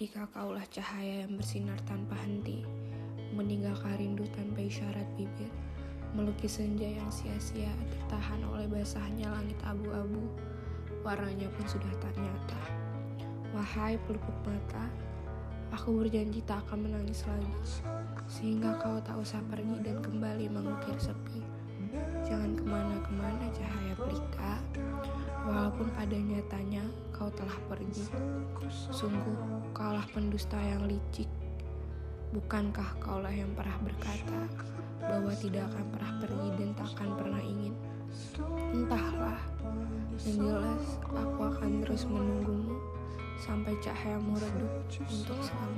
Ketika kaulah cahaya yang bersinar tanpa henti, meninggalkan rindu tanpa isyarat bibir, melukis senja yang sia-sia tertahan oleh basahnya langit abu-abu, warnanya pun sudah tak nyata. Wahai pelupuk mata, aku berjanji tak akan menangis lagi, sehingga kau tak usah pergi dan kembali mengukir sepi. Walaupun pada nyatanya kau telah pergi. Sungguh, kaulah pendusta yang licik. Bukankah kaulah yang pernah berkata bahwa tidak akan pernah pergi dan tak akan pernah ingin? Entahlah, yang jelas aku akan terus menunggumu sampai cahayamu redup untuk selamanya.